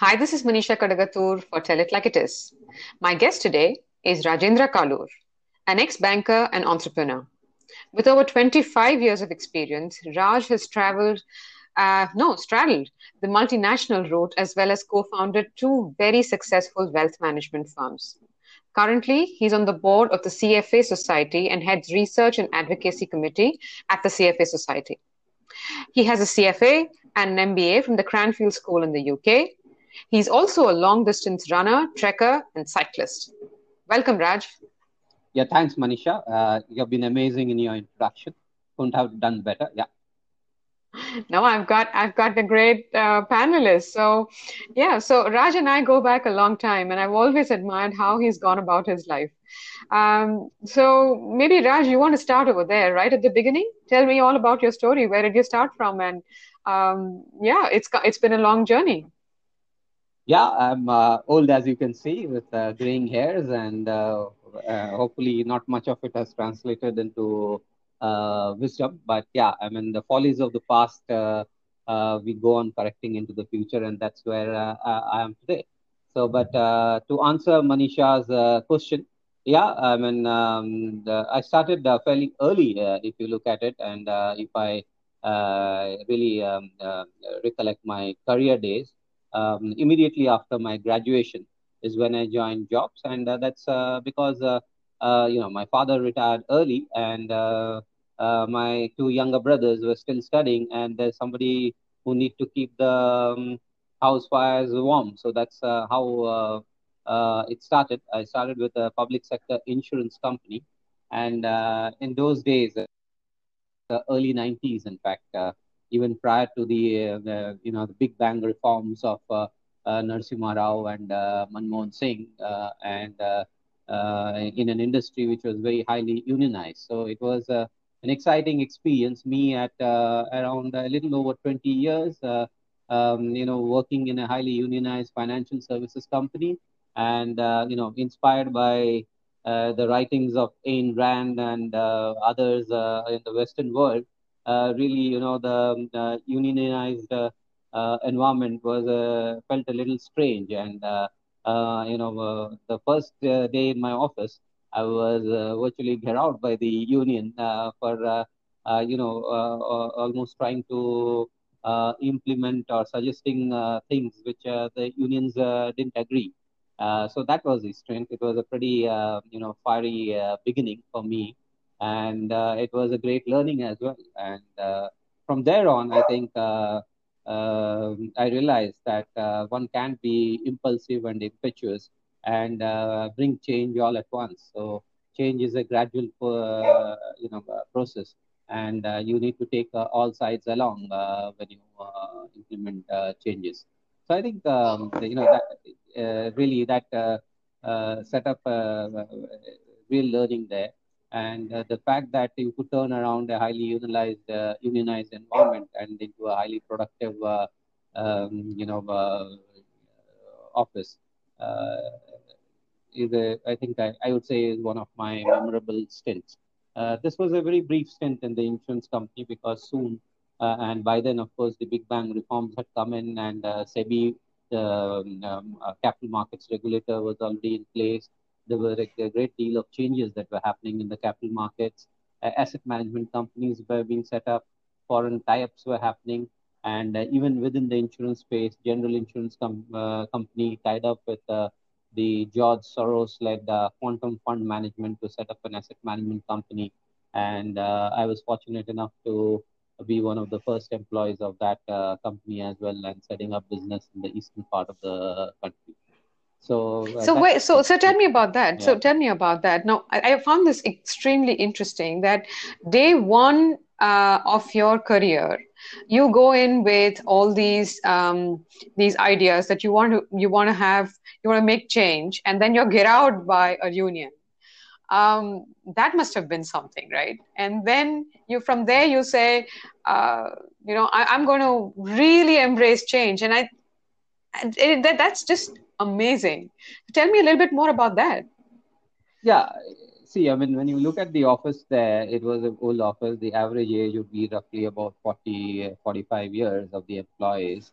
Hi, this is Manisha Kadagatur for Tell It Like It Is. My guest today is Rajendra Kalur, an ex-banker and entrepreneur. With over 25 years of experience, Raj has traveled, uh, no, straddled the multinational route as well as co-founded two very successful wealth management firms. Currently, he's on the board of the CFA Society and heads research and advocacy committee at the CFA Society. He has a CFA and an MBA from the Cranfield School in the UK. He's also a long distance runner, trekker, and cyclist. Welcome, Raj. Yeah, thanks, Manisha. Uh, you've been amazing in your introduction. Couldn't have done better. Yeah. No, I've got I've got a great uh, panelist. So, yeah. So Raj and I go back a long time, and I've always admired how he's gone about his life. Um, so maybe Raj, you want to start over there, right at the beginning? Tell me all about your story. Where did you start from? And um, yeah, it's it's been a long journey. Yeah, I'm uh, old as you can see, with uh, graying hairs, and uh, uh, hopefully not much of it has translated into uh, wisdom. But yeah, I mean the follies of the past uh, we go on correcting into the future, and that's where I am today. So, but to answer Manisha's question, yeah, I mean um, the, I started fairly early, if you look at it, and if I really um, recollect my career days um, immediately after my graduation is when I joined jobs, and uh, that's uh, because uh, uh you know my father retired early, and uh, my two younger brothers were still studying, and there's somebody who need to keep the um, house fires warm. So that's how it started. I started with a public sector insurance company, and in those days, the early 90s, in fact even prior to the, uh, the you know the big bang reforms of uh, uh, Narasimha Rao and uh, Manmohan Singh, uh, and uh, in an industry which was very highly unionized. So it was an exciting experience. Me at around a little over 20 years, um, you know, working in a highly unionized financial services company, and you know, inspired by the writings of Ayn Rand and others in the Western world. Uh, really, you know, the, the unionized uh, uh, environment was uh, felt a little strange. And, uh, you know, the first day in my office, I was virtually gheraoed by the union for, you know, almost trying to implement or suggesting things which the unions didn't agree. Uh, so that was the strength. It was a pretty, uh, you know, fiery uh, beginning for me and uh, it was a great learning as well. And uh, from there on, I think uh, um, I realized that uh, one can't be impulsive and impetuous and uh, bring change all at once. So change is a gradual, uh, you know, process, and you need to take all sides along when you implement changes. So I think um, you know that really that set up real learning there and uh, the fact that you could turn around a highly unionized uh, unionized environment and into a highly productive uh, um, you know uh, office uh, is a, I think I, I would say is one of my memorable stints. Uh, this was a very brief stint in the insurance company because soon and by then of course the big bang reforms had come in and SEBI the um, capital markets regulator was already in place there were a, great deal of changes that were happening in the capital markets. Uh, asset management companies were being set up, foreign tie-ups were happening, and uh, even within the insurance space, General Insurance com- uh, Company tied up with uh, the George Soros-led uh, Quantum Fund Management to set up an asset management company, and uh, I was fortunate enough to be one of the first employees of that company as well, and setting up business in the eastern part of the country. So, uh, so wait, so so tell me about that. Yeah. So tell me about that. Now, I, I, found this extremely interesting. That day one uh, of your career, you go in with all these um, these ideas that you want to you want to have you want to make change, and then you're gheraoed by a union. Um, that must have been something, right? And then you from there you say, uh, you know, I, I'm going to really embrace change, and I it, that, that's just amazing. Tell me a little bit more about that. Yeah, see, I mean, when you look at the office there, it was an old office. The average age would be roughly about 40, 45 years of the employees.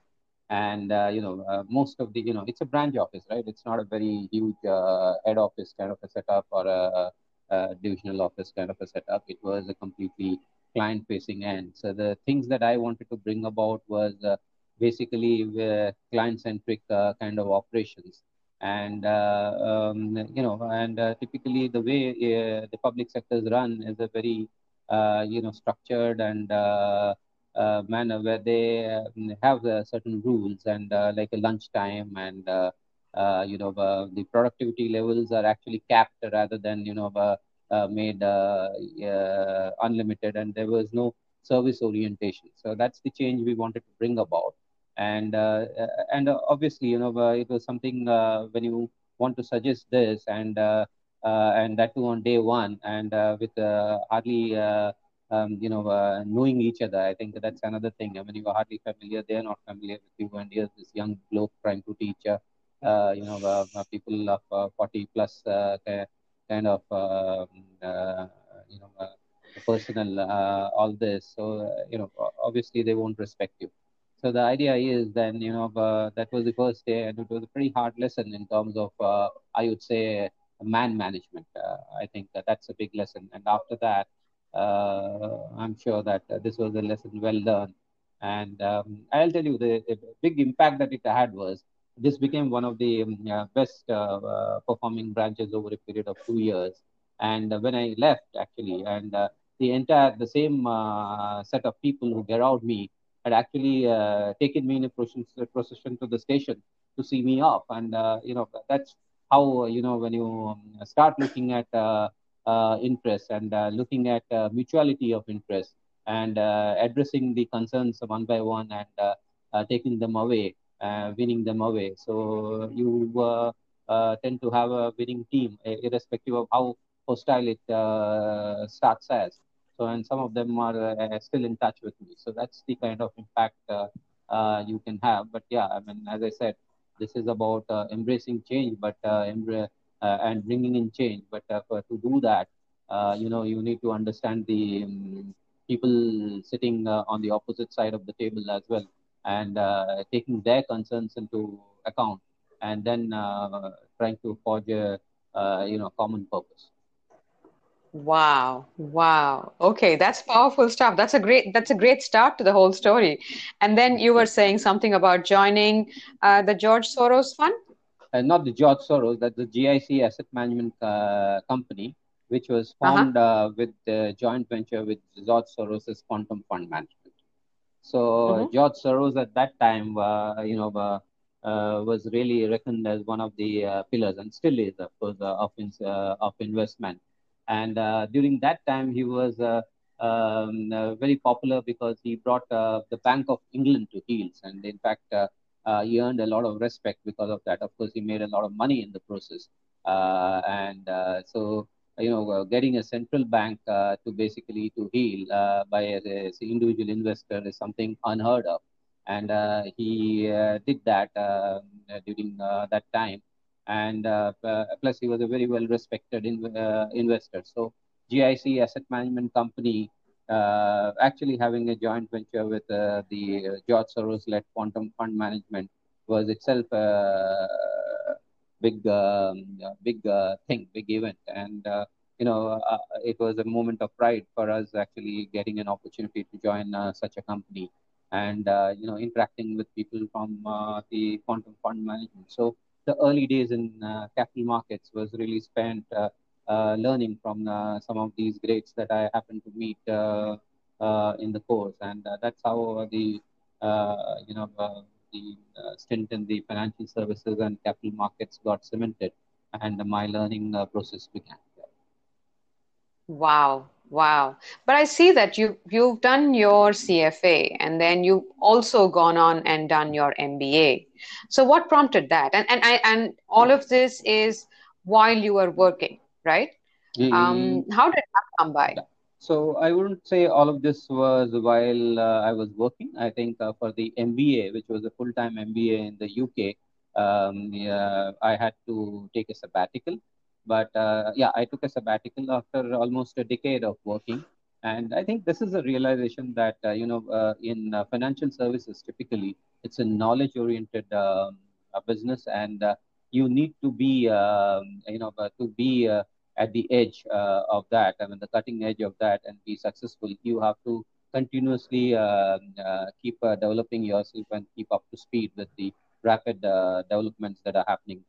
and uh, you know uh, most of the you know it's a branch office right it's not a very huge uh, head office kind of a setup or a, a, divisional office kind of a setup it was a completely client facing end so the things that i wanted to bring about was uh, basically client centric uh, kind of operations. And uh, um, you know and typically the way the public sectors run is a very you know structured and uh, manner where they uh, have uh, certain rules and uh, like a lunchtime and uh, uh, you know the productivity levels are actually capped rather than you know made unlimited and there was no service orientation. So that's the change we wanted to bring about and uh, uh, and uh, obviously you know it was something when you want to suggest this and and that too on day one and with hardly um, you know, uh, knowing each other. I think that's another thing. I mean, you are hardly familiar; they're not familiar with you, and here's this young bloke trying to teach, uh, uh you know, uh, uh, people of 40 plus kind of, you know, personal all this. So, you know, obviously they won't respect you. So the idea is then, you know, that was the first day, and it was a pretty hard lesson in terms of, I would say, man management. I think that that's a big lesson. And after that, uh, I'm sure that uh, this was a lesson well learned. And um, I'll tell you, the, the, big impact that it had was this became one of the um, uh, best performing branches over a period of two years. And when I left, actually, and the entire, the same set of people who out me had actually uh, taken me in a procession, to the station to see me off. And, uh, you know, that's how, you know, when you um, start looking at uh, uh, interests and uh, looking at uh, mutuality of interest and addressing the concerns one by one and taking them away, winning them away. So you tend to have a winning team, irrespective of how hostile it starts as. So, and some of them are still in touch with me. So that's the kind of impact uh, you can have. But yeah, I mean, as I said, this is about uh, embracing change, but uh, embra- uh, and bringing in change. But uh, for, to do that, uh, you know, you need to understand the um, people sitting on the opposite side of the table as well, and taking their concerns into account, and then trying to forge a you know common purpose. Wow. Wow. Okay, that's powerful stuff. That's a great that's a great start to the whole story. And then you were saying something about joining uh, the George Soros Fund? uh, not the George Soros, that the GIC Asset Management uh, Company, which was uh-huh. formed uh-huh. with the joint venture with George Soros's Quantum Fund Management. So mm-hmm. George Soros at that time, uh, you know, uh, was really reckoned as one of the pillars, and still is, of course, of of investment. And during that time, he was. Um, uh, very popular because he brought uh, the Bank of England to heels. And in fact, uh, uh, he earned a lot of respect because of that. Of course, he made a lot of money in the process. Uh, and uh, so, you know, uh, getting a central bank uh, to basically to heal uh, by an individual investor is something unheard of. And he did that during that time. And plus, he was a very well respected in, investor. So, GIC Asset Management Company uh, actually having a joint venture with uh, the uh, George Soros-led Quantum Fund Management was itself a big, um, big thing, big event, and you know, uh, it was a moment of pride for us actually getting an opportunity to join uh, such a company and, uh, you know, interacting with people from the quantum fund management. So the early days in uh, capital markets was really spent uh, uh, learning from uh, some of these greats that I happened to meet uh, uh in the course, and that's how the you know the stint in the financial services and capital markets got cemented, and my learning process began. Wow, Wow. But I see that you you've done your CFA and then you've also gone on and done your MBA. So what prompted that? And and I and all of this is while you were working right? Mm-hmm. Um, how did that come by? So I wouldn't say all of this was while uh, I was working. I think uh, for the MBA, which was a full-time MBA in the UK, um, yeah, I had to take a sabbatical. But uh, yeah, I took a sabbatical after almost a decade of working. And I think this is a realization that, uh, you know, uh, in uh, financial services, typically, it's a knowledge oriented um, business and you need to be, um, you know, to be at the edge of that, I mean, the cutting edge of that and be successful. You have to continuously um, keep developing yourself and keep up to speed with the rapid developments that are happening.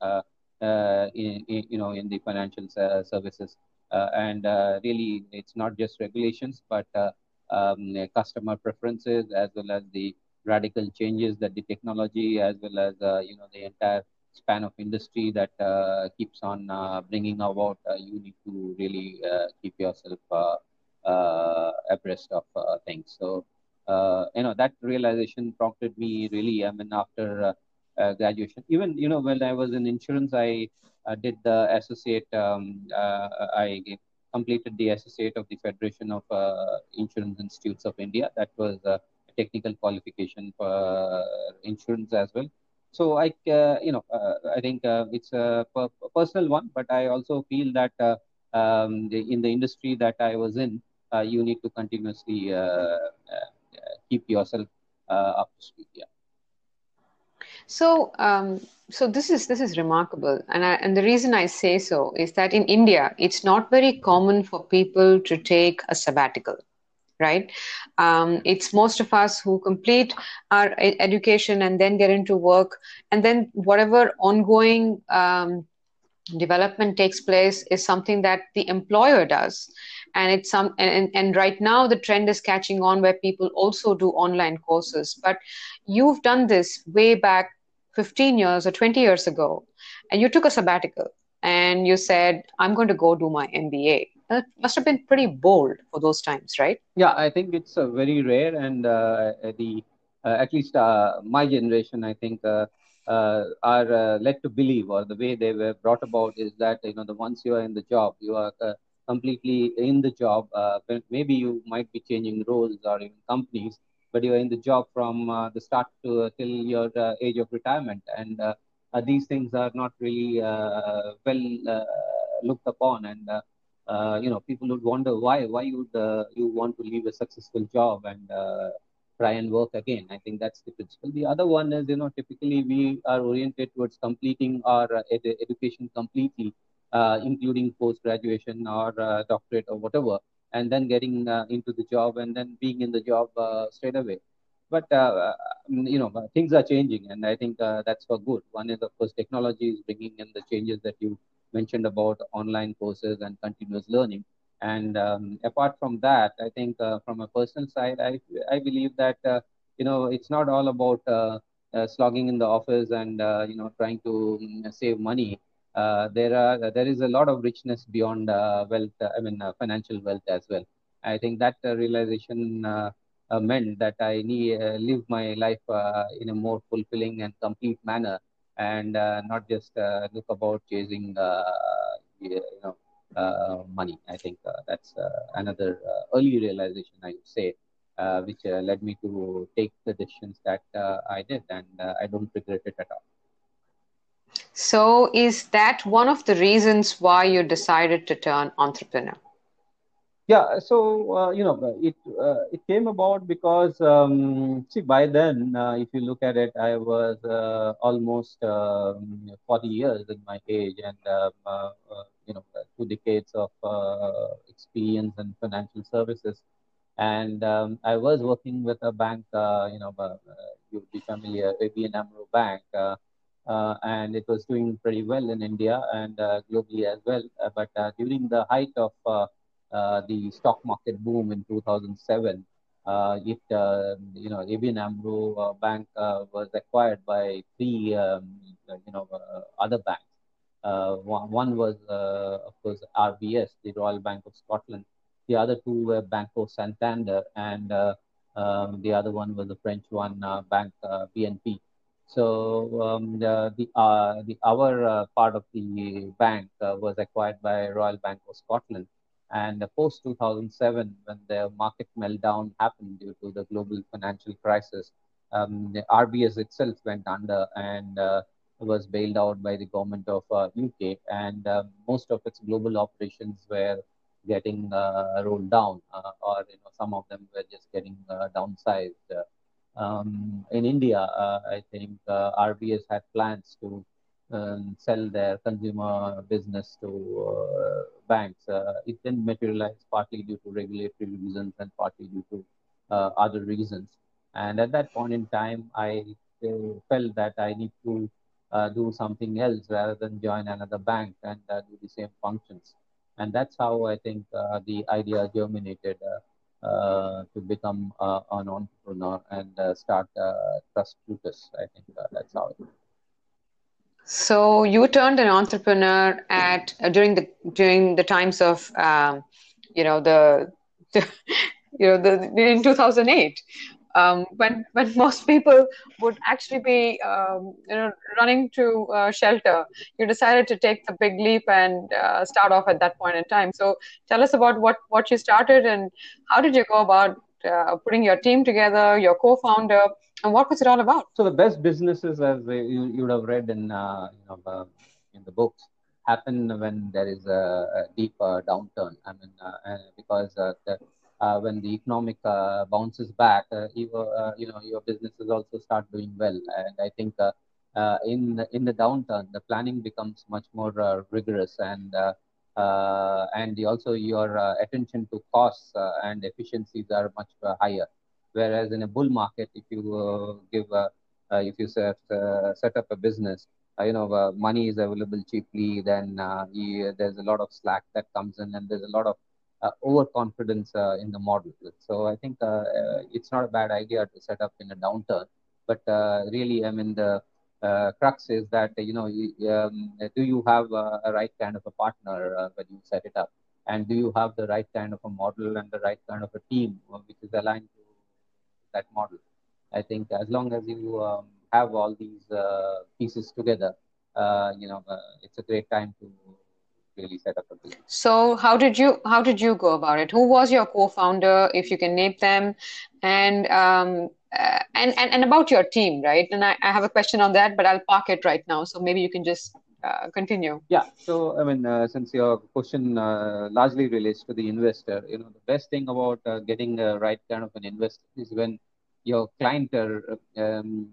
In, in, you know, in the financial services uh, and uh, really, it's not just regulations, but uh, um, customer preferences as well as the radical changes that the technology as well as you know the entire span of industry that uh, keeps on uh, bringing about, uh, you need to really keep yourself abreast of things. So, you know, that realization prompted me really, I mean, after graduation, even, you know, when I was in insurance, I uh, did the associate. Um, uh, I completed the associate of the Federation of uh, Insurance Institutes of India. That was a technical qualification for insurance as well. So I, you know, I think it's a personal one, but I also feel that um, the, in the industry that I was in, you need to continuously keep yourself up to speed. Yeah. So, um, so this is this is remarkable, and I, and the reason I say so is that in India, it's not very common for people to take a sabbatical, right? Um, it's most of us who complete our education and then get into work, and then whatever ongoing um, development takes place is something that the employer does and it's some and, and right now the trend is catching on where people also do online courses. But you've done this way back 15 years or 20 years ago and you took a sabbatical and you said i'm going to go do my mba that must have been pretty bold for those times right? Yeah i think it's uh, very rare and uh, the uh, at least uh, my generation i think uh, uh, are led to believe or the way they were brought about is that you know the once you are in the job you are completely in the job. Uh, maybe you might be changing roles or even companies, but you are in the job from uh, the start to uh, till your uh, age of retirement, and uh, uh, these things are not really well looked upon. And you know, people would wonder why why you would you want to leave a successful job and try and work again. I think that's the principle. The other one is, you know, typically we are oriented towards completing our ed- education completely including post graduation or uh, doctorate or whatever, and then getting uh, into the job and then being in the job straight away. But you know things are changing, and I think that's for good. One is of course technology is bringing in the changes that you mentioned about online courses and continuous learning. And um, apart from that, I think uh, from a personal side, I, I believe that, uh, you know, it's not all about uh, slogging in the office and, you know, trying to um, save money. Uh, there are there is a lot of richness beyond uh, wealth. Uh, I mean, uh, financial wealth as well. I think that uh, realization uh, meant that I need live my life in a more fulfilling and complete manner, and not just look about chasing you know uh, money. I think uh, that's uh, another early realization I would say, which led me to take the decisions that I did, and I don't regret it at all. So, is that one of the reasons why you decided to turn entrepreneur? Yeah, so uh, you know, it uh, it came about because um, see, by then, uh, if you look at it, I was uh, almost um, 40 years in my age, and um, uh, uh, you know, two decades of experience in financial services, and um, I was working with a bank. you know, you'd be familiar, ABN AMRO Bank Uh, and it was doing pretty well in India and uh, globally as well. Uh, but uh, during the height of uh, the stock market boom in 2007, it um, you know ABN AMRO Bank was acquired by three um, you know other banks. One, one, was of course RBS, the Royal Bank of Scotland. The other two were Banco Santander, and um, the other one was the French one, Bank BNP. So um, the, the, uh, the our uh, part of the bank uh, was acquired by Royal Bank of Scotland. And post 2007, when the market meltdown happened due to the global financial crisis, um, the RBS itself went under and uh, was bailed out by the government of UK. Uh, and um, most of its global operations were getting rolled down, or you know some of them were just getting downsized. Um, in India, I think RBS had plans to um, sell their consumer business to uh, banks. Uh, it didn't materialize partly due to regulatory reasons and partly due to uh, other reasons. And at that point in time, I felt that I need to uh, do something else rather than join another bank and uh, do the same functions. And that's how I think uh, the idea germinated Uh, to become an entrepreneur and uh, start Trust Plutus. I think that's how it so you turned an entrepreneur at uh, during the during the times of um, you know the, the, you know the in 2008 um, when when most people would actually be um, you know running to uh, shelter you decided to take the big leap and uh, start off at that point in time so tell us about what what you started and how did you go about uh, putting your team together your co-founder and what was it all about? So the best businesses, as you, you would have read in uh, you know in the books, happen when there is a, a deep downturn. I mean, uh, because uh, the, uh, when the economic uh, bounces back, uh, you, uh, you know your businesses also start doing well. And I think in the, in the downturn, the planning becomes much more rigorous and. and also your attention to costs and efficiencies are much higher Whereas in a bull market, if you uh, give uh, if you set uh, set up a business, you know money is available cheaply, then you, there's a lot of slack that comes in, and there's a lot of overconfidence in the model. So I think it's not a bad idea to set up in a downturn, but really, I mean the uh, crux is that you know um, do you have a, right kind of a partner uh, when you set it up and do you have the right kind of a model and the right kind of a team which is aligned to that model. I think as long as you um, have all these uh, pieces together, uh, you know, uh, it's a great time to really set up a business. So how did you how did you go about it? Who was your co-founder, if you can name them, and um, uh, and, and and about your team, right? And I, I have a question on that, but I'll park it right now. So maybe you can just uh, continue. Yeah. So, I mean, uh, since your question uh, largely relates to the investor, you know, the best thing about uh, getting the right kind of an investor is when your client uh, um,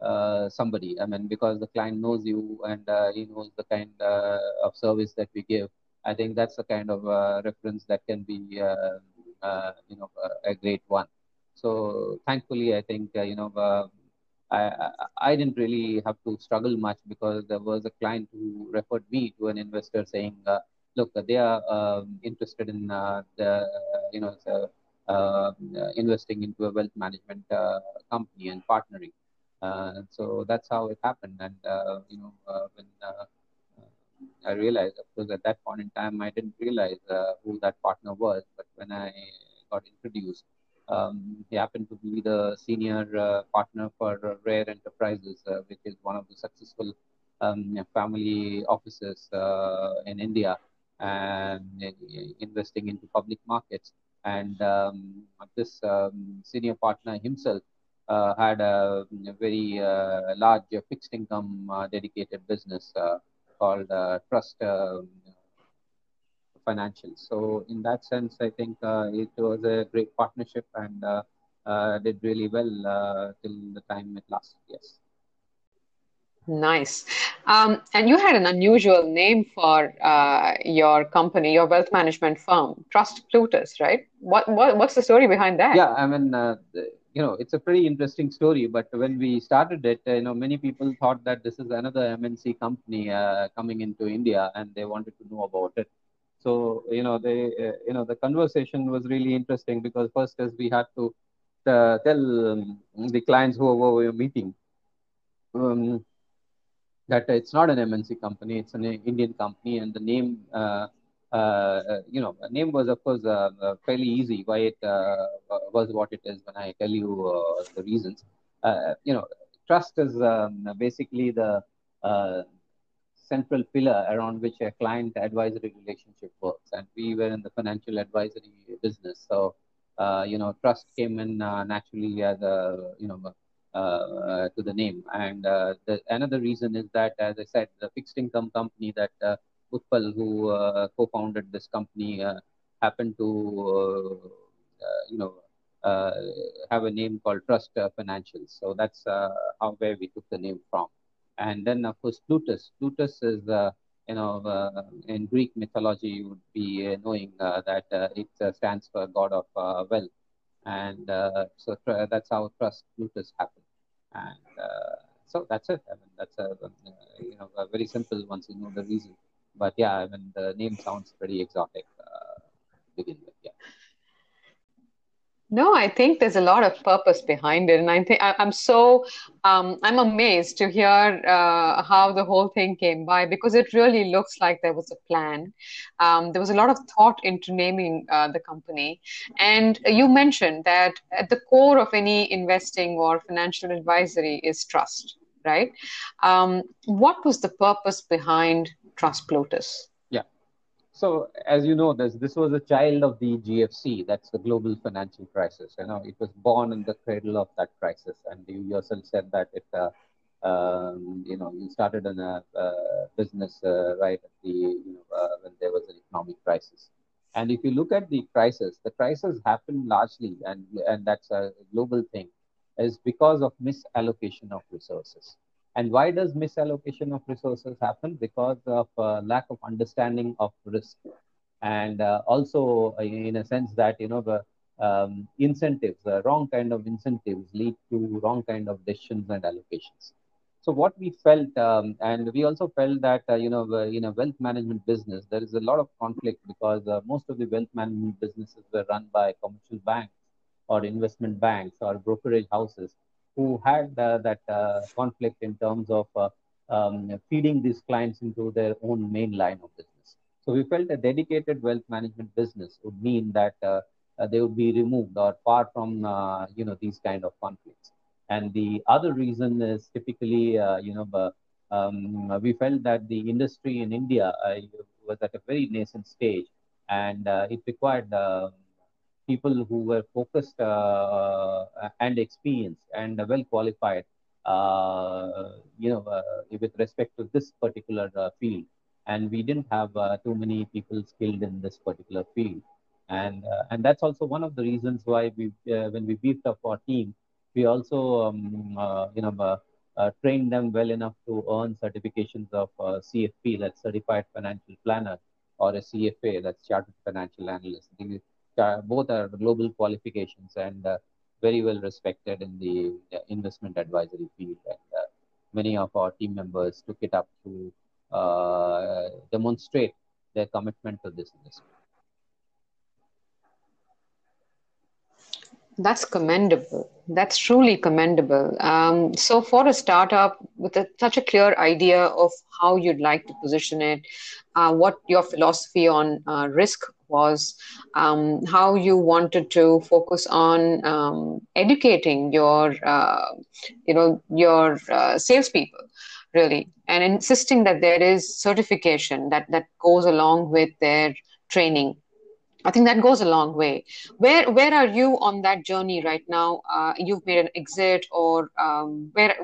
uh, somebody. I mean, because the client knows you and he knows the kind of service that we give. I think that's the kind of reference that can be, you know, a great one. So, thankfully, I think you know I, I didn't really have to struggle much because there was a client who referred me to an investor saying, uh, look, they are um, interested in uh, the, you know, uh, investing into a wealth management uh, company and partnering. Uh, so that's how it happened. And, uh, you know, when I realized, of course, at that point in time, I didn't realize who that partner was. But when I got introduced, um, he happened to be the senior uh, partner for Rare Enterprises, uh, which is one of the successful um, family offices uh, in India and investing into public markets. And um, this um, senior partner himself uh, had a, very uh, large fixed income uh, dedicated business called Trust um, financials. So in that sense, I think uh, it was a great partnership and uh, uh, did really well till the time it lasted. Yes. Nice. Um, and you had an unusual name for uh, your company, your wealth management firm, Trust Plutus, right? What, what what's the story behind that? Yeah, I mean, uh, you know, it's a pretty interesting story. But when we started it, you know, many people thought that this is another MNC company uh, coming into India, and they wanted to know about it. So you know, they uh, you know the conversation was really interesting because first, as we had to uh, tell um, the clients who, we were meeting um, that it's not an MNC company; it's an Indian company, and the name. Uh, uh, you know, name was of course uh, fairly easy. Why it was what it is when I tell you the reasons. you know, trust is um, basically the central pillar around which a client advisory relationship works. And we were in the financial advisory business. So, uh, you know, trust came in uh, naturally as a, you know, uh, to the name. And the, another reason is that, as I said, the fixed income company that Utpal, who uh, co-founded this company, uh, happened to, uh, you know, have a name called Trust Financials. So that's how where we took the name from. And then, of course, Plutus. Plutus is you know, uh, in Greek mythology, you would be uh, knowing uh, that it stands for god of wealth. And so that's how trust Plutus happened. And so that's it. I mean, that's a, you know, a very simple once you know the reason. But yeah, I mean, the name sounds pretty exotic to begin with. Yeah. No, I think there's a lot of purpose behind it, and I think I, am so um, I'm amazed to hear uh, how the whole thing came by because it really looks like there was a plan. Um, there was a lot of thought into naming uh, the company, and you mentioned that at the core of any investing or financial advisory is trust, right? Um, what was the purpose behind Trust Yeah. So, as you know, this this was a child of the GFC. That's the global financial crisis. You know, it was born in the cradle of that crisis, and you yourself said that it, uh, um, you know, you started in a uh, business uh, right at the you know uh, when there was an economic crisis. And if you look at the crisis, the crisis happened largely, and and that's a global thing, is because of misallocation of resources. And why does misallocation of resources happen? Because of uh, lack of understanding of risk. And uh, also, uh, in a sense, that, you know, the um, incentives, the wrong kind of incentives lead to wrong kind of decisions and allocations. So what we felt, um, and we also felt that, uh, you know, in a wealth management business, there is a lot of conflict because uh, most of the wealth management businesses were run by commercial banks or investment banks or brokerage houses who had uh, that uh, conflict in terms of uh, um, feeding these clients into their own main line of business. So we felt a dedicated wealth management business would mean that they would be removed or far from you know these kind of conflicts. And the other reason is typically you know um, we felt that the industry in India was at a very nascent stage and it required people who were focused uh, and experienced and well qualified, uh, you know, uh, with respect to this particular field. And we didn't have too many people skilled in this particular field. And, and that's also one of the reasons why we, when we beefed up our team, we also, um, you know, uh, train them well enough to earn certifications of uh, CFP, that's Certified Financial Planner, or a CFA, that's Chartered Financial Analyst uh, both are global qualifications and uh, very well respected in the uh, investment advisory field. And uh, many of our team members took it up to uh, demonstrate their commitment to this industry. That's commendable. That's truly commendable. Um, so, for a startup with a, such a clear idea of how you'd like to position it, uh, what your philosophy on uh, risk was, um, how you wanted to focus on um, educating your, uh, you know, your uh, salespeople, really, and insisting that there is certification that that goes along with their training I think that goes a long way. Where where are you on that journey right now? Uh, you've made an exit, or um, where?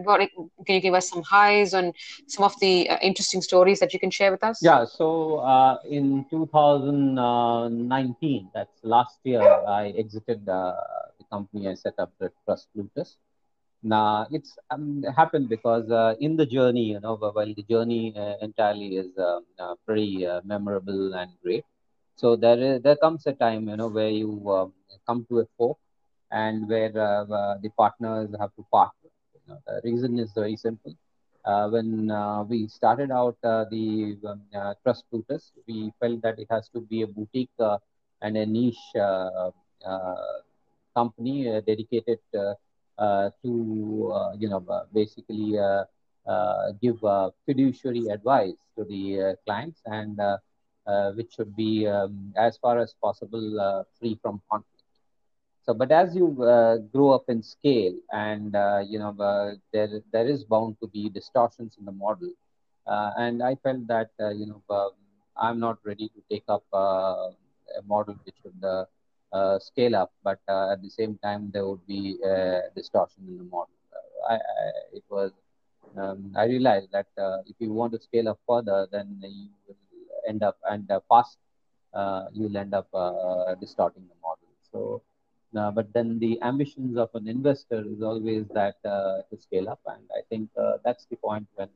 Can you give us some highs and some of the uh, interesting stories that you can share with us? Yeah. So uh, in 2019, that's last year, I exited uh, the company. I set up the Trust Plutus. Now it's um, happened because uh, in the journey, you know, while the journey uh, entirely is um, pretty memorable and great so there is there comes a time you know where you um, come to a fork and where uh, uh, the partners have to part. You know, the reason is very simple. Uh, when uh, we started out uh, the um, uh, Trust Plutus, we felt that it has to be a boutique and a niche company dedicated to you know basically give fiduciary advice to the clients and uh, which should be um, as far as possible uh, free from conflict. So, but as you uh, grow up in scale, and you know there there is bound to be distortions in the model, and I felt that you know I'm not ready to take up a model which would uh, scale up, but uh, at the same time there would be distortion in the model. Uh, I, I, it was um, I realized that if you want to scale up further, then you will end up and uh, fast, uh, you'll end up uh, distorting the model. So, but then the ambitions of an investor is always that to scale up, and I think that's the point when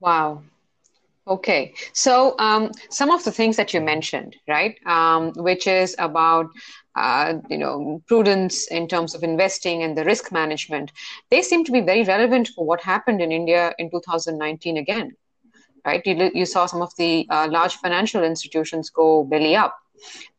Wow. Okay. So um, some of the things that you mentioned, right, um, which is about uh, you know prudence in terms of investing and the risk management, they seem to be very relevant for what happened in India in 2019 again, right? You, you saw some of the uh, large financial institutions go belly up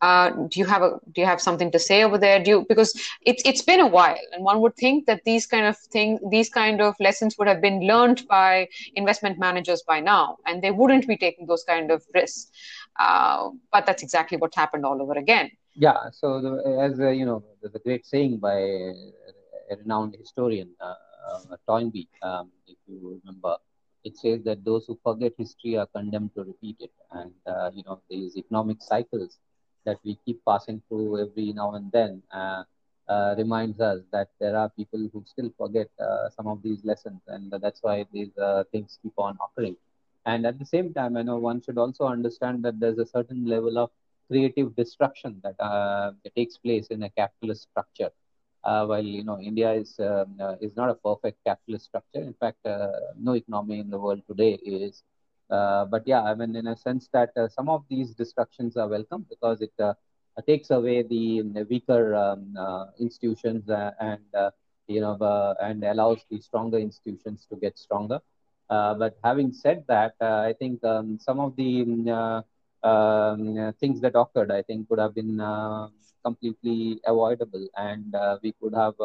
uh, do you have a do you have something to say over there? Do you because it's it's been a while, and one would think that these kind of things, these kind of lessons would have been learned by investment managers by now, and they wouldn't be taking those kind of risks. Uh, but that's exactly what happened all over again. Yeah. So the, as uh, you know, the, a great saying by a renowned historian, uh, uh, Toynbee, um, if you remember it says that those who forget history are condemned to repeat it. And, uh, you know, these economic cycles that we keep passing through every now and then uh, uh, reminds us that there are people who still forget some of these lessons, and that's why these things keep on occurring. And at the same time, I know one should also understand that there's a certain level of creative destruction that, uh, takes place in a capitalist structure. Uh, while you know India is um, is not a perfect capitalist structure, in fact, no economy in the world today is uh, but yeah, I mean, in a sense that uh, some of these destructions are welcome because it uh, takes away the, the weaker um, institutions and you know and allows the stronger institutions to get stronger. but having said that, I think um, some of the um, things that occurred, I think, could have been completely avoidable, and we could have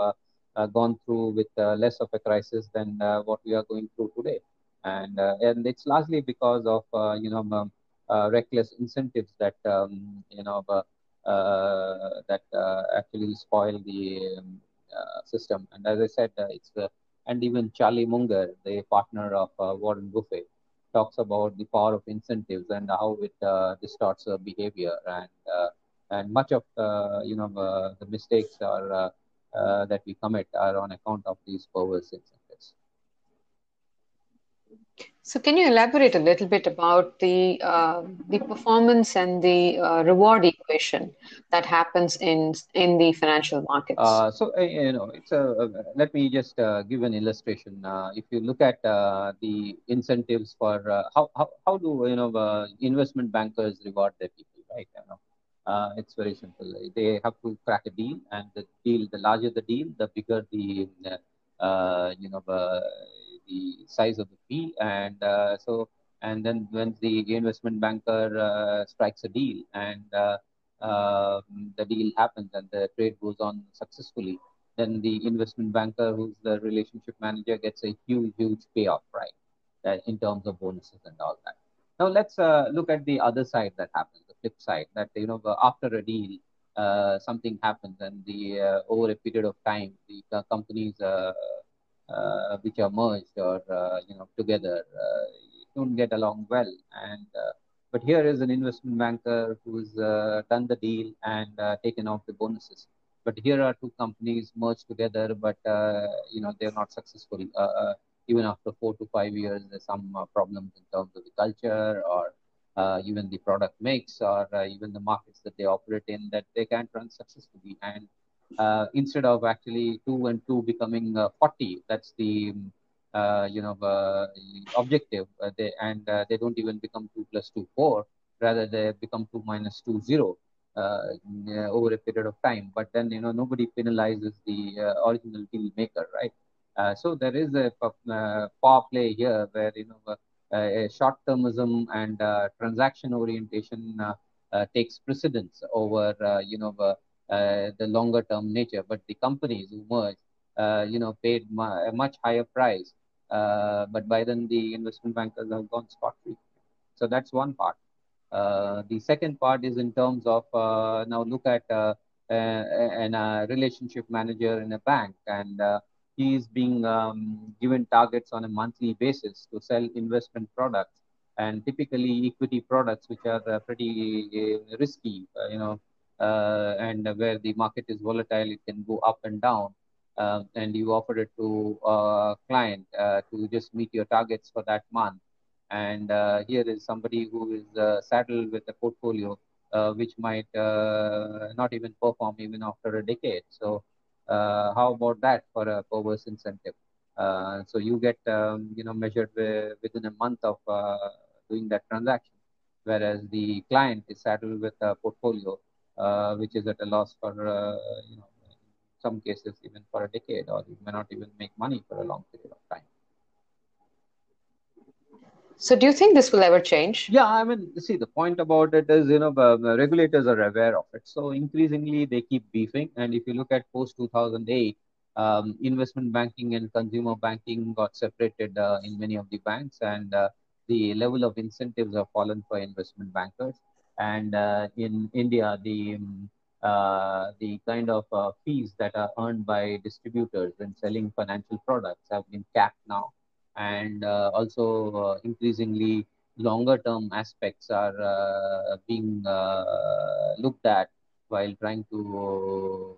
gone through with less of a crisis than what we are going through today and uh, and it's largely because of uh, you know um, uh, reckless incentives that um, you know that actually spoil the um, system. And as I said, it's and even Charlie Munger, the partner of Warren Buffett, talks about the power of incentives and how it uh, distorts behavior and uh, and much of uh, you know the mistakes are that we commit are on account of these perverse incentives. So, can you elaborate a little bit about the uh, the performance and the uh, reward equation that happens in in the financial markets? Uh, so, uh, you know, it's a. let me just uh, give an illustration. Uh, if you look at the incentives for how, how how do you know investment bankers reward their people, right? You know, it's very simple. They have to crack a deal, and the deal, the larger the deal, the bigger the you know the size of the fee, and uh, so and then when the investment banker uh, strikes a deal and uh, um, the deal happens and the trade goes on successfully, then the investment banker, who's the relationship manager, gets a huge, huge payoff, right, in terms of bonuses and all that. Now let's uh, look at the other side that happens, the flip side, that you know after a deal, uh, something happens, and the uh, over a period of time, the companies uh, which are merged or uh, you know together uh, don't get along well. And but here is an investment banker who's done the deal and taken off the bonuses. But here are two companies merged together, but you know they're not successful even after four to five years, there's some problems in terms of the culture or uh, even the product mix or uh, even the markets that they operate in that they can't run successfully. And uh, instead of actually 2 and 2 becoming uh, 40 that's the uh, you know uh, objective. Uh, they, and uh, they don't even become 2 plus 2 4 rather they become 2 minus 2 0 over a period of time. But then you know nobody penalizes the original deal maker right? So there is a power play here where you know short termism and transaction orientation takes precedence over you know uh, the longer term nature. But the companies who merged, uh, you know, paid a much higher price. Uh, but by then the investment bankers have gone scot free. So that's one part. the second part is in terms of now look at a relationship manager in a bank and he is being um, given targets on a monthly basis to sell investment products and typically equity products which are uh, pretty uh, risky uh, you know uh, and where the market is volatile, it can go up and down. uh, and you offer it to a client uh, to just meet your targets for that month. And uh, here is somebody who is uh, saddled with a portfolio uh, which might uh, not even perform even after a decade. So, how about that for a perverse incentive? so you get um, you know measured within a month of doing that transaction, whereas the client is saddled with a portfolio which is at a loss for you know some cases even for a decade, or you may not even make money for a long period of time. So, do you think this will ever change? Yeah, I mean, see, the point about it is, you know, the regulators are aware of it. So, increasingly, they keep beefing. And if you look at post 2008, um, investment banking and consumer banking got separated uh, in many of the banks, and uh, the level of incentives have fallen for investment bankers. And uh, in India, the uh, the kind of uh, fees that are earned by distributors when selling financial products have been capped now. And uh, also, uh, increasingly, longer term aspects are uh, being looked at while trying to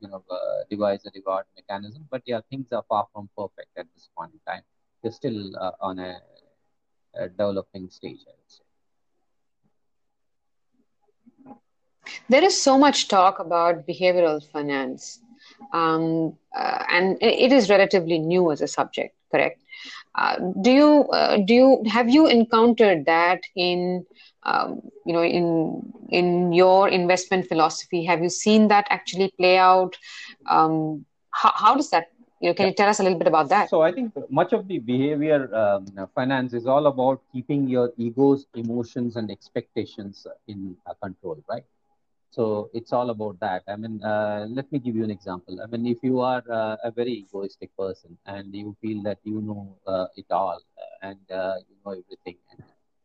you know, devise a reward mechanism. But yeah, things are far from perfect at this point in time. They're still on a, a developing stage, I would say. There is so much talk about behavioral finance, um, uh, and it is relatively new as a subject. Correct? Uh, do you uh, do you have you encountered that in um, you know in in your investment philosophy? Have you seen that actually play out? Um, how, how does that you know, can you tell us a little bit about that? So I think much of the behavior um, finance is all about keeping your egos, emotions, and expectations in uh, control, right? So it's all about that. I mean, uh, let me give you an example. I mean, if you are uh, a very egoistic person and you feel that you know uh, it all uh, and uh, you know everything, and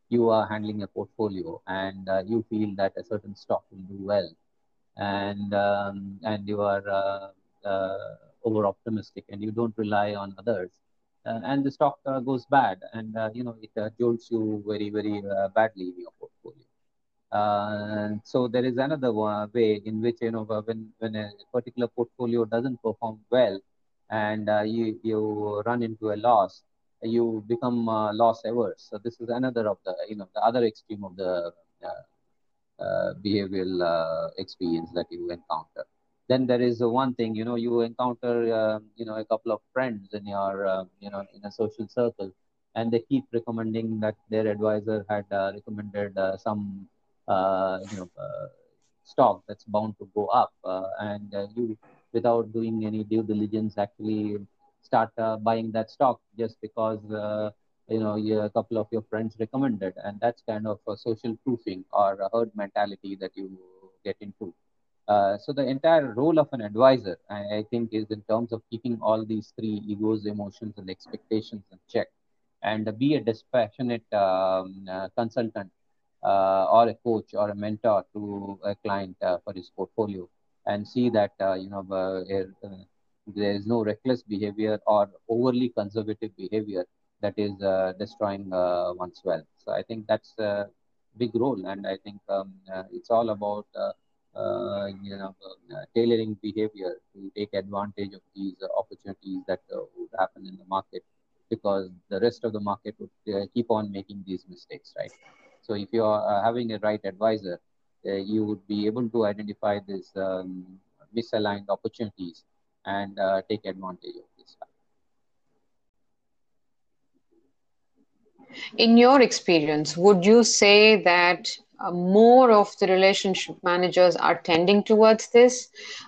you are handling a portfolio and uh, you feel that a certain stock will do well, and um, and you are over optimistic and you don't rely on others, and the stock goes bad, and you know it jolts you very very badly in your portfolio uh, so there is another way in which you know when when a particular portfolio doesn't perform well, and uh, you you run into a loss, you become uh, loss averse. So this is another of the you know the other extreme of the uh, uh, behavioral uh, experience that you encounter. Then there is one thing you know you encounter you know a couple of friends in your you know in a social circle, and they keep recommending that their advisor had recommended some uh, you know, uh, stock that's bound to go up, uh, and you, without doing any due diligence, actually start buying that stock just because you know a couple of your friends recommended, and that's kind of a social proofing or a herd mentality that you get into. Uh, so the entire role of an advisor, I, I, think, is in terms of keeping all these three egos, emotions, and expectations in check, and uh, be a dispassionate um, uh, consultant. uh, or a coach or a mentor to a client uh, for his portfolio and see that uh, you know there is no reckless behavior or overly conservative behavior that is destroying one's wealth. So I think that's a big role, and I think um, it's all about uh, you know, uh, tailoring behavior to take advantage of these uh, opportunities that would happen in the market because the rest of the market would keep on making these mistakes, right? So if you are uh, having a right advisor, uh, you would be able to identify these um, misaligned opportunities and uh, take advantage of this. In your experience, would you say that uh, more of the relationship managers are tending towards this?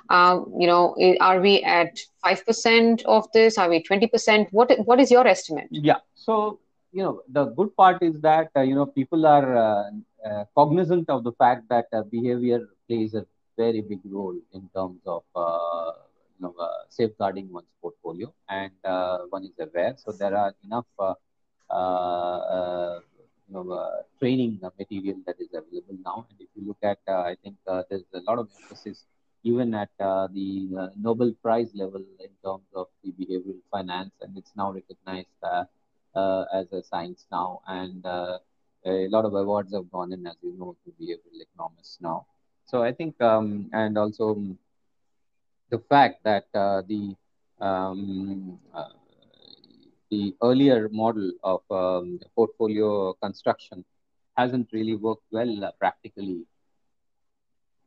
Uh, you know, are we at five percent of this? Are we twenty percent? What What is your estimate? Yeah. So you know the good part is that uh, you know people are uh, uh, cognizant of the fact that uh, behavior plays a very big role in terms of uh, you know uh, safeguarding one's portfolio. And one is aware. So there are enough you know training material that is available now. And if you look at i think there's a lot of emphasis even at the nobel prize level in terms of the behavioral finance. And it's now recognized uh, as a science now, and uh, a lot of awards have gone in, as you know, to be a behavioral economists now. So I think, um, and also the fact that uh, the um, uh, the earlier model of um, portfolio construction hasn't really worked well uh, practically.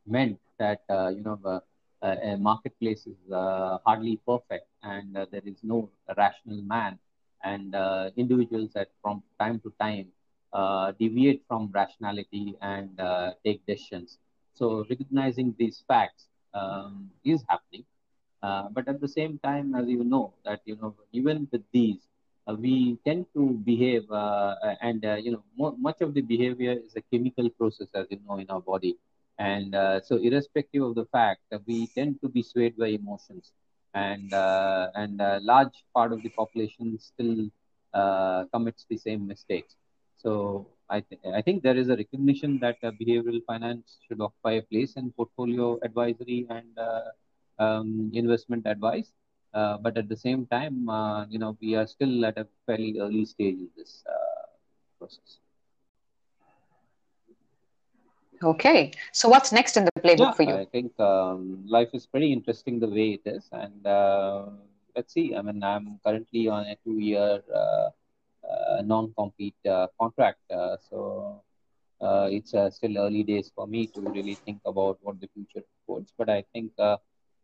Meant that uh, you know uh, a marketplace is uh, hardly perfect, and uh, there is no rational man, and individuals that from time to time deviate from rationality and take decisions. So recognizing these facts um, is happening. Uh, but at the same time, as you know, that you know, even with these, uh, we tend to behave, uh, and uh, you know, mo- much of the behavior is a chemical process, as you know, in our body, and uh, so irrespective of the fact, we tend to be swayed by emotions, and and a large part of the population still commits the same mistakes. So I, th- I think there is a recognition that behavioral finance should occupy a place in portfolio advisory and um, investment advice. Uh, but at the same time, uh, you know, we are still at a fairly early stage in this uh, process. Okay, so what's next in the playbook yeah, for you? I think um, life is pretty interesting the way it is, and uh, let's see. I mean, I'm currently on a two-year uh, uh, non-compete contract, so it's still early days for me to really think about what the future holds. But I think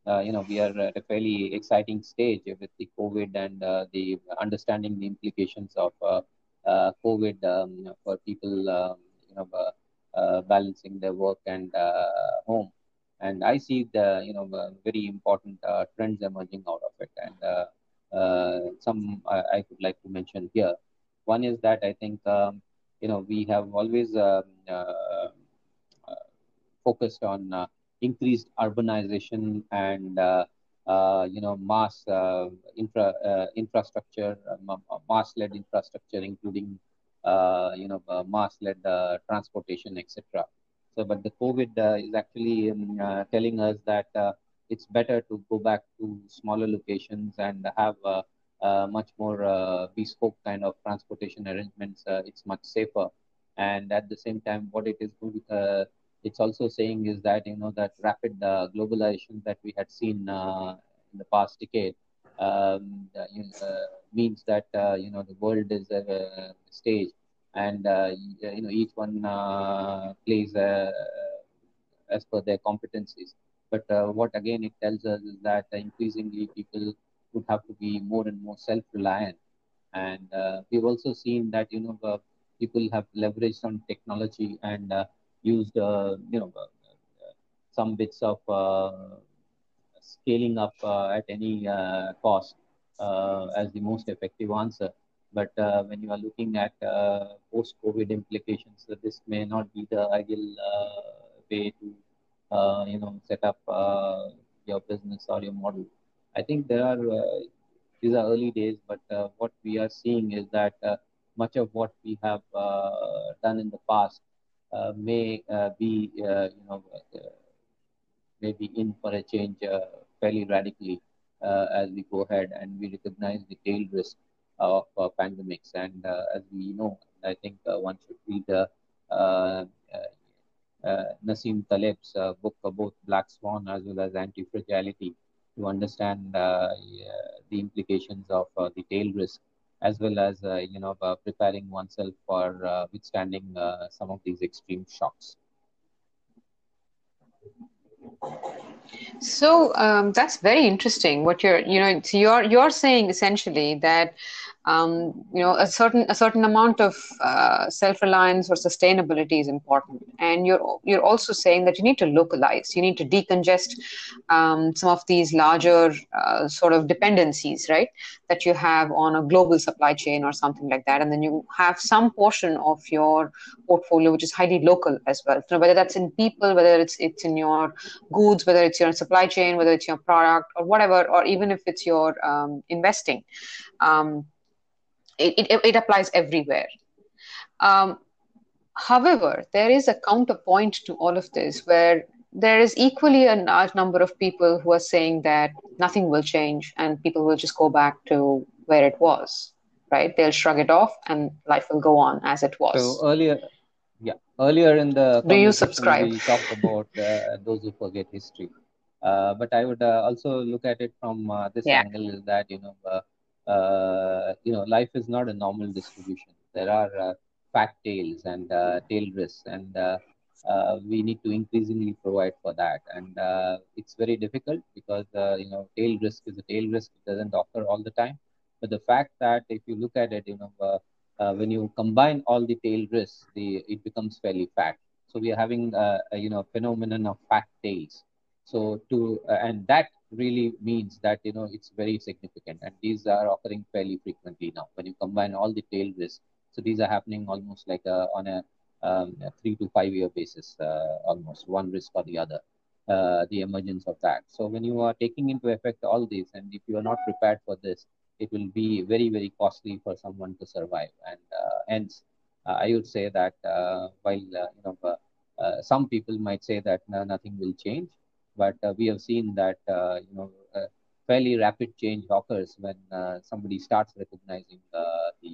uh, you know, we are at a fairly exciting stage with the COVID and uh, the understanding the implications of uh, uh COVID um, for people, um, you know, uh, uh, Uh, balancing their work and uh, home. And I see the, you know, uh, very important trends emerging out of it. And some I, I, would like to mention here. One is that I think, um, you know, we have always um, focused on increased urbanization and uh, uh, you know mass uh, infra infrastructure, mass-led infrastructure, including you know mass-led transportation, etc. So, but the COVID is actually um, telling us that it's better to go back to smaller locations and have uh, uh, much more uh, bespoke kind of transportation arrangements. it's much safer. And at the same time, what it is it's also saying is that you know that rapid uh, globalization that we had seen uh, in the past decade um, uh, means that uh, you know the world is a, stage. And uh, you know each one uh, plays as per their competencies. But what again it tells us is that increasingly people would have to be more and more self-reliant. And we've also seen that you know people have leveraged on technology and used uh, you know uh, some bits of uh, scaling up at any cost as the most effective answer. But when you are looking at post-COVID implications, this may not be the ideal way to you know set up your business or your model. I think there are these are early days, but uh, what we are seeing is that uh, much of what we have uh, done in the past uh, may uh, be, uh, you know, maybe in for a change fairly radically as we go ahead and we recognize the tail risk of pandemics. And as we know, I think one should read uh, Nassim Taleb's uh, book about Black Swan as well as Anti-Fragility to understand uh, the implications of the tail risk as well as uh, you know uh, preparing oneself for uh, withstanding some of these extreme shocks. So um, that's very interesting. What you're, you know, so you're you're saying essentially that um, you know a certain a certain amount of uh, self reliance or sustainability is important, and you're you're also saying that you need to localize, you need to decongest um, some of these larger uh, sort of dependencies, right? That you have on a global supply chain or something like that, and then you have some portion of your portfolio which is highly local as well. So whether that's in people, whether it's it's in your goods, whether it's your supply chain, whether it's your product or whatever, or even if it's your um, investing. Um, it, it, it applies everywhere. Um, however, there is a counterpoint to all of this where there is equally a large number of people who are saying that nothing will change and people will just go back to where it was, right? They'll shrug it off and life will go on as it was. So earlier, yeah, earlier in the do you subscribe? We talked about uh, those who forget history. Uh, but I would uh, also look at it from uh, this Yeah. angle is that you know uh, you know life is not a normal distribution. There are uh, fat tails and uh, tail risks, and we need to increasingly provide for that. And it's very difficult because you know tail risk is a tail risk; it doesn't occur all the time. But the fact that if you look at it, you know, uh, when you combine all the tail risks, the it becomes fairly fat. So we are having uh, a you know phenomenon of fat tails. So to uh, and that really means that you know it's very significant, and these are occurring fairly frequently now. When you combine all the tail risks, so these are happening almost like a, on a, um, a three to five year basis, uh, almost one risk or the other. Uh, the emergence of that. So when you are taking into effect all these, and if you are not prepared for this, it will be very very costly for someone to survive. And uh, hence, uh, I would say that uh, while uh, you know some people might say that no, nothing will change, but uh, we have seen that uh, you know uh, fairly rapid change occurs when somebody starts recognizing the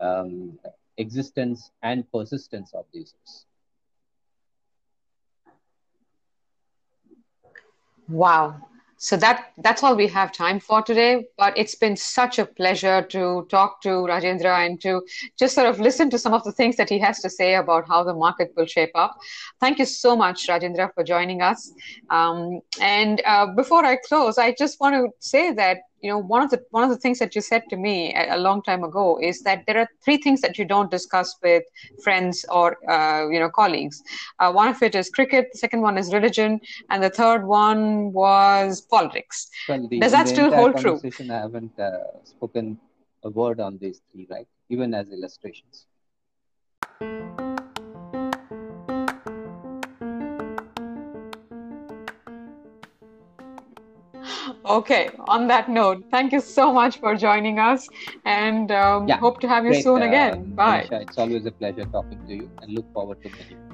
um, existence and persistence of these risks. Wow. So that that's all we have time for today. But it's been such a pleasure to talk to Rajendra and to just sort of listen to some of the things that he has to say about how the market will shape up. Thank you so much, Rajendra, for joining us. Um, and uh, before I close, I just want to say that you know one of the one of the things that you said to me a, a long time ago is that there are three things that you don't discuss with friends or uh, you know colleagues. Uh, one of it is cricket. The second one is religion, and the third one was politics. Well, the, Does that still hold true? I haven't uh, spoken a word on these three, right? Even as illustrations. Okay, on that note, thank you so much for joining us and um, Yeah, hope to have you Great, soon uh, again. Bye. Anisha. It's always a pleasure talking to you and look forward to meeting more.